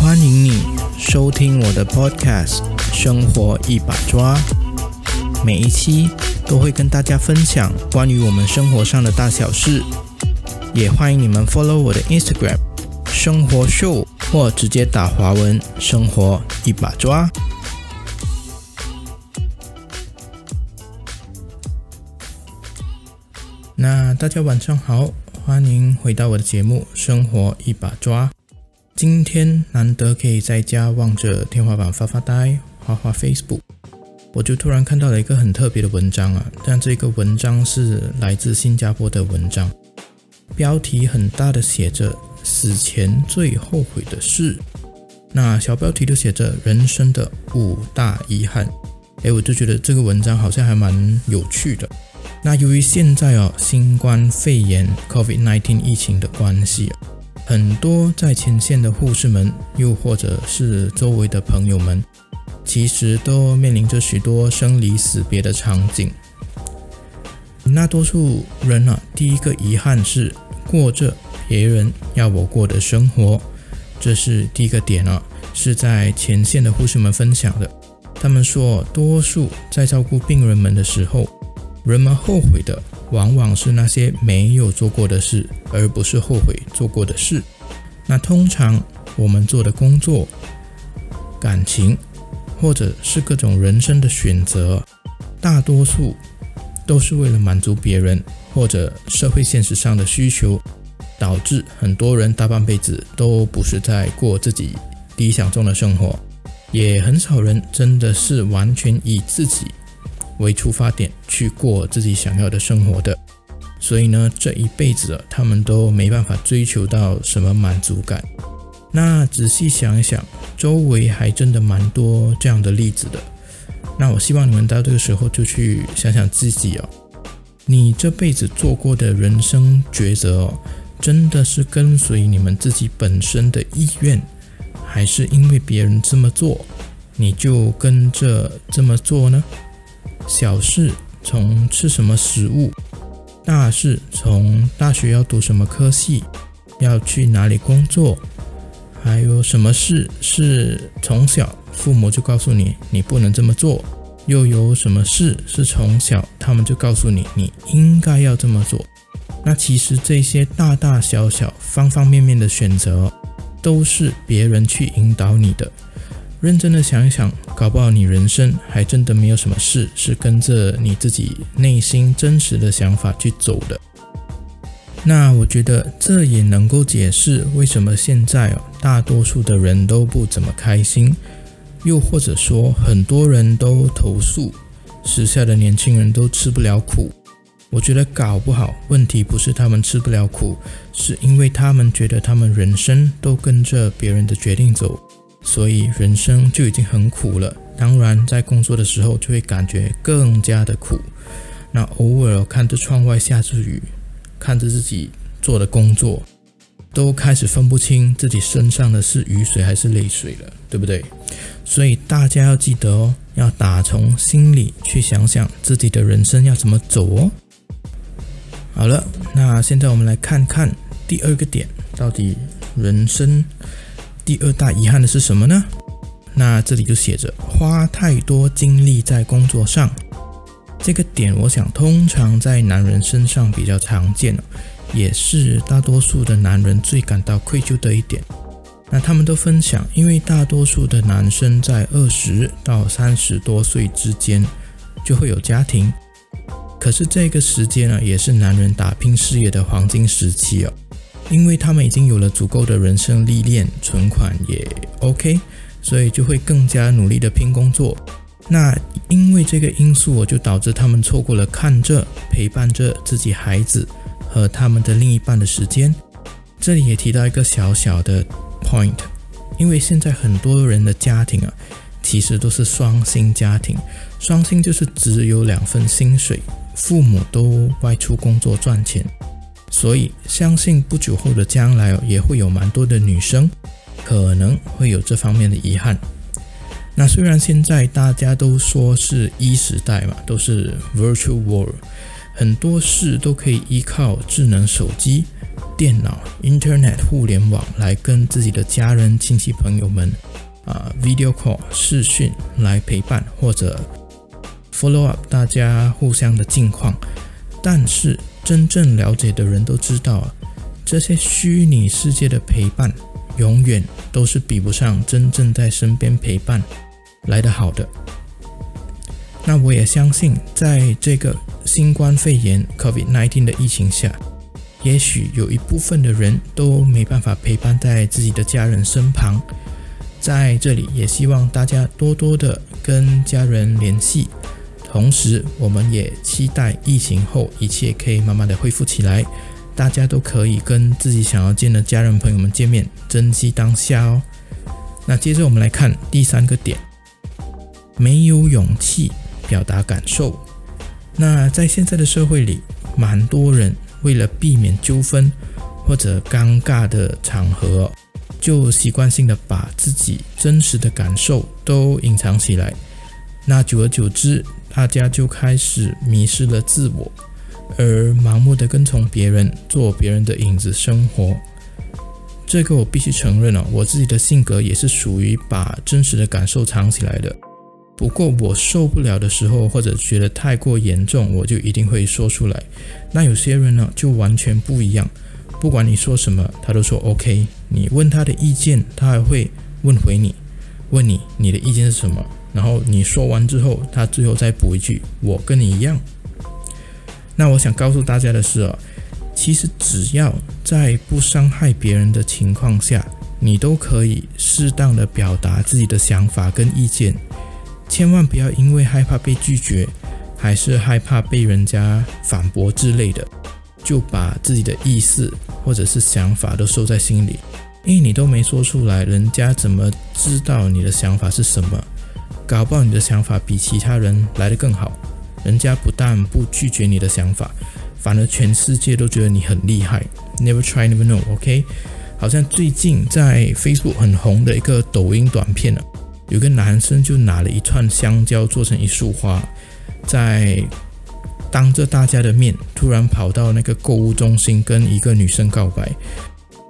欢迎你收听我的 Podcast《生活一把抓》，每一期都会跟大家分享关于我们生活上的大小事，也欢迎你们 follow 我的 Instagram 生活 show 或直接打华文“生活一把抓”。那大家晚上好，欢迎回到我的节目《生活一把抓》。今天难得可以在家望着天花板发发呆，画画 Facebook，我就突然看到了一个很特别的文章啊！但这个文章是来自新加坡的文章，标题很大的写着“死前最后悔的事”，那小标题就写着“人生的五大遗憾”。诶，我就觉得这个文章好像还蛮有趣的。那由于现在哦，新冠肺炎 （COVID-19） 疫情的关系。很多在前线的护士们，又或者是周围的朋友们，其实都面临着许多生离死别的场景。那多数人啊，第一个遗憾是过着别人要我过的生活，这是第一个点啊，是在前线的护士们分享的。他们说，多数在照顾病人们的时候，人们后悔的。往往是那些没有做过的事，而不是后悔做过的事。那通常我们做的工作、感情，或者是各种人生的选择，大多数都是为了满足别人或者社会现实上的需求，导致很多人大半辈子都不是在过自己理想中的生活，也很少人真的是完全以自己。为出发点去过自己想要的生活的，所以呢，这一辈子啊他们都没办法追求到什么满足感。那仔细想一想，周围还真的蛮多这样的例子的。那我希望你们到这个时候就去想想自己哦，你这辈子做过的人生抉择哦，真的是跟随你们自己本身的意愿，还是因为别人这么做，你就跟着这么做呢？小事从吃什么食物，大事从大学要读什么科系，要去哪里工作，还有什么事是从小父母就告诉你你不能这么做，又有什么事是从小他们就告诉你你应该要这么做。那其实这些大大小小、方方面面的选择，都是别人去引导你的。认真的想一想，搞不好你人生还真的没有什么事是跟着你自己内心真实的想法去走的。那我觉得这也能够解释为什么现在，大多数的人都不怎么开心，又或者说很多人都投诉时下的年轻人都吃不了苦。我觉得搞不好问题不是他们吃不了苦，是因为他们觉得他们人生都跟着别人的决定走。所以人生就已经很苦了，当然在工作的时候就会感觉更加的苦。那偶尔看着窗外下着雨，看着自己做的工作，都开始分不清自己身上的是雨水还是泪水了，对不对？所以大家要记得哦，要打从心里去想想自己的人生要怎么走哦。好了，那现在我们来看看第二个点，到底人生。第二大遗憾的是什么呢？那这里就写着花太多精力在工作上，这个点我想通常在男人身上比较常见也是大多数的男人最感到愧疚的一点。那他们都分享，因为大多数的男生在二十到三十多岁之间就会有家庭，可是这个时间呢，也是男人打拼事业的黄金时期哦。因为他们已经有了足够的人生历练，存款也 OK，所以就会更加努力的拼工作。那因为这个因素，我就导致他们错过了看着、陪伴着自己孩子和他们的另一半的时间。这里也提到一个小小的 point，因为现在很多人的家庭啊，其实都是双薪家庭，双薪就是只有两份薪水，父母都外出工作赚钱。所以，相信不久后的将来也会有蛮多的女生可能会有这方面的遗憾。那虽然现在大家都说是一时代嘛，都是 virtual world，很多事都可以依靠智能手机、电脑、Internet 互联网来跟自己的家人、亲戚、朋友们啊 video call 视讯来陪伴或者 follow up 大家互相的近况，但是真正了解的人都知道啊，这些虚拟世界的陪伴永远都是比不上真正在身边陪伴。来得好的，那我也相信，在这个新冠肺炎 （COVID-19） 的疫情下，也许有一部分的人都没办法陪伴在自己的家人身旁。在这里，也希望大家多多的跟家人联系，同时，我们也期待疫情后一切可以慢慢的恢复起来，大家都可以跟自己想要见的家人朋友们见面，珍惜当下哦。那接着我们来看第三个点。没有勇气表达感受，那在现在的社会里，蛮多人为了避免纠纷或者尴尬的场合，就习惯性的把自己真实的感受都隐藏起来。那久而久之，大家就开始迷失了自我，而盲目的跟从别人，做别人的影子生活。这个我必须承认哦，我自己的性格也是属于把真实的感受藏起来的。不过我受不了的时候，或者觉得太过严重，我就一定会说出来。那有些人呢，就完全不一样，不管你说什么，他都说 OK。你问他的意见，他还会问回你，问你你的意见是什么。然后你说完之后，他最后再补一句：“我跟你一样。”那我想告诉大家的是哦，其实只要在不伤害别人的情况下，你都可以适当的表达自己的想法跟意见。千万不要因为害怕被拒绝，还是害怕被人家反驳之类的，就把自己的意思或者是想法都收在心里。因为你都没说出来，人家怎么知道你的想法是什么？搞不好你的想法比其他人来得更好，人家不但不拒绝你的想法，反而全世界都觉得你很厉害。Never try, never know. OK？好像最近在 Facebook 很红的一个抖音短片呢。有个男生就拿了一串香蕉做成一束花，在当着大家的面，突然跑到那个购物中心跟一个女生告白。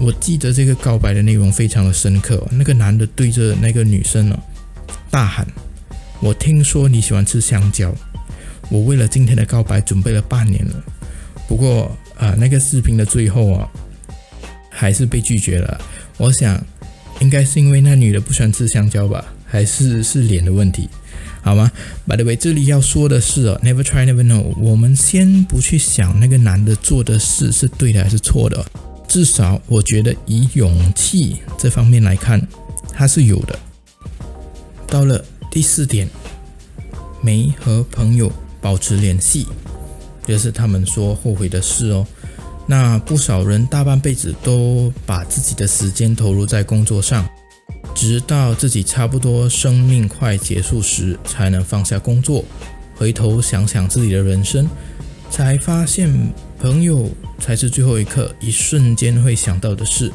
我记得这个告白的内容非常的深刻。那个男的对着那个女生呢大喊：“我听说你喜欢吃香蕉，我为了今天的告白准备了半年了。”不过啊，那个视频的最后啊，还是被拒绝了。我想，应该是因为那女的不喜欢吃香蕉吧。还是是脸的问题，好吗？By the way，这里要说的是，Never try, never know。我们先不去想那个男的做的事是对的还是错的，至少我觉得以勇气这方面来看，他是有的。到了第四点，没和朋友保持联系，这是他们说后悔的事哦。那不少人大半辈子都把自己的时间投入在工作上。直到自己差不多生命快结束时，才能放下工作，回头想想自己的人生，才发现朋友才是最后一刻、一瞬间会想到的事。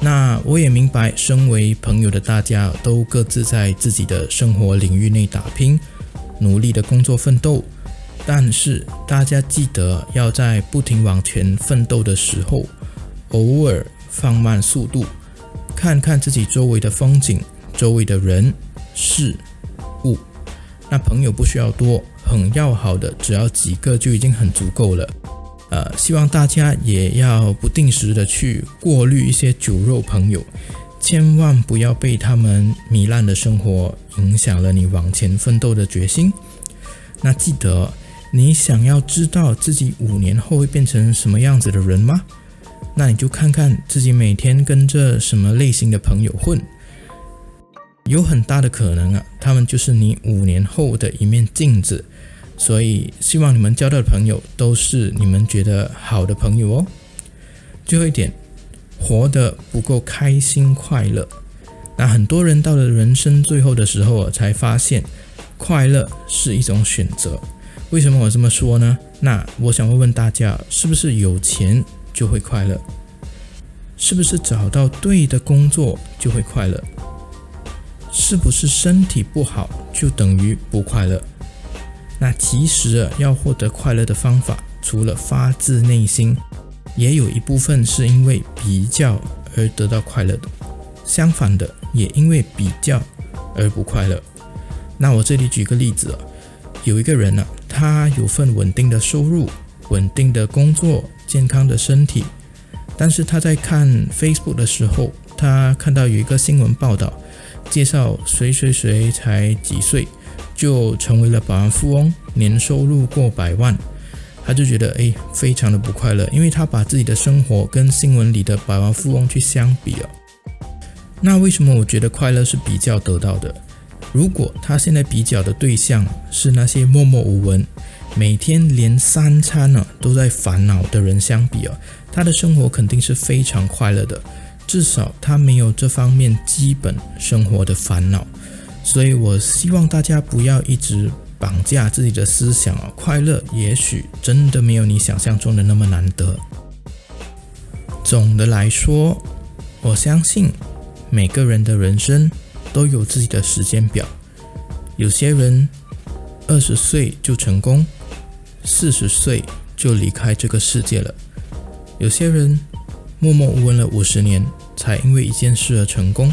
那我也明白，身为朋友的大家都各自在自己的生活领域内打拼，努力的工作奋斗。但是大家记得要在不停往前奋斗的时候，偶尔放慢速度。看看自己周围的风景，周围的人事物。那朋友不需要多，很要好的只要几个就已经很足够了。呃，希望大家也要不定时的去过滤一些酒肉朋友，千万不要被他们糜烂的生活影响了你往前奋斗的决心。那记得，你想要知道自己五年后会变成什么样子的人吗？那你就看看自己每天跟着什么类型的朋友混，有很大的可能啊，他们就是你五年后的一面镜子。所以希望你们交到的朋友都是你们觉得好的朋友哦。最后一点，活得不够开心快乐。那很多人到了人生最后的时候啊，才发现快乐是一种选择。为什么我这么说呢？那我想问问大家，是不是有钱？就会快乐，是不是找到对的工作就会快乐？是不是身体不好就等于不快乐？那其实啊，要获得快乐的方法，除了发自内心，也有一部分是因为比较而得到快乐的。相反的，也因为比较而不快乐。那我这里举个例子啊，有一个人呢，他有份稳定的收入、稳定的工作、健康的身体，但是他在看 Facebook 的时候，他看到有一个新闻报道，介绍谁谁谁才几岁。就成为了百万富翁，年收入过百万，他就觉得哎，非常的不快乐，因为他把自己的生活跟新闻里的百万富翁去相比哦。那为什么我觉得快乐是比较得到的？如果他现在比较的对象是那些默默无闻、每天连三餐呢都在烦恼的人相比啊，他的生活肯定是非常快乐的，至少他没有这方面基本生活的烦恼。所以，我希望大家不要一直绑架自己的思想啊！快乐也许真的没有你想象中的那么难得。总的来说，我相信每个人的人生都有自己的时间表。有些人二十岁就成功，四十岁就离开这个世界了；有些人默默无闻了五十年，才因为一件事而成功，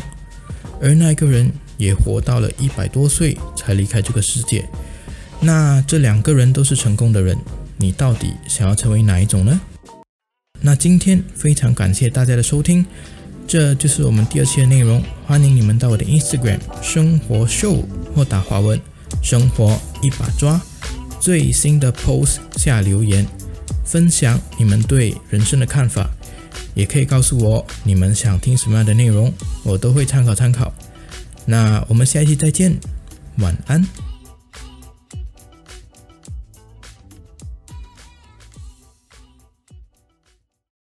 而那个人。也活到了一百多岁才离开这个世界。那这两个人都是成功的人，你到底想要成为哪一种呢？那今天非常感谢大家的收听，这就是我们第二期的内容。欢迎你们到我的 Instagram 生活秀或打华文生活一把抓最新的 post 下留言，分享你们对人生的看法，也可以告诉我你们想听什么样的内容，我都会参考参考。那我们下一期再见，晚安。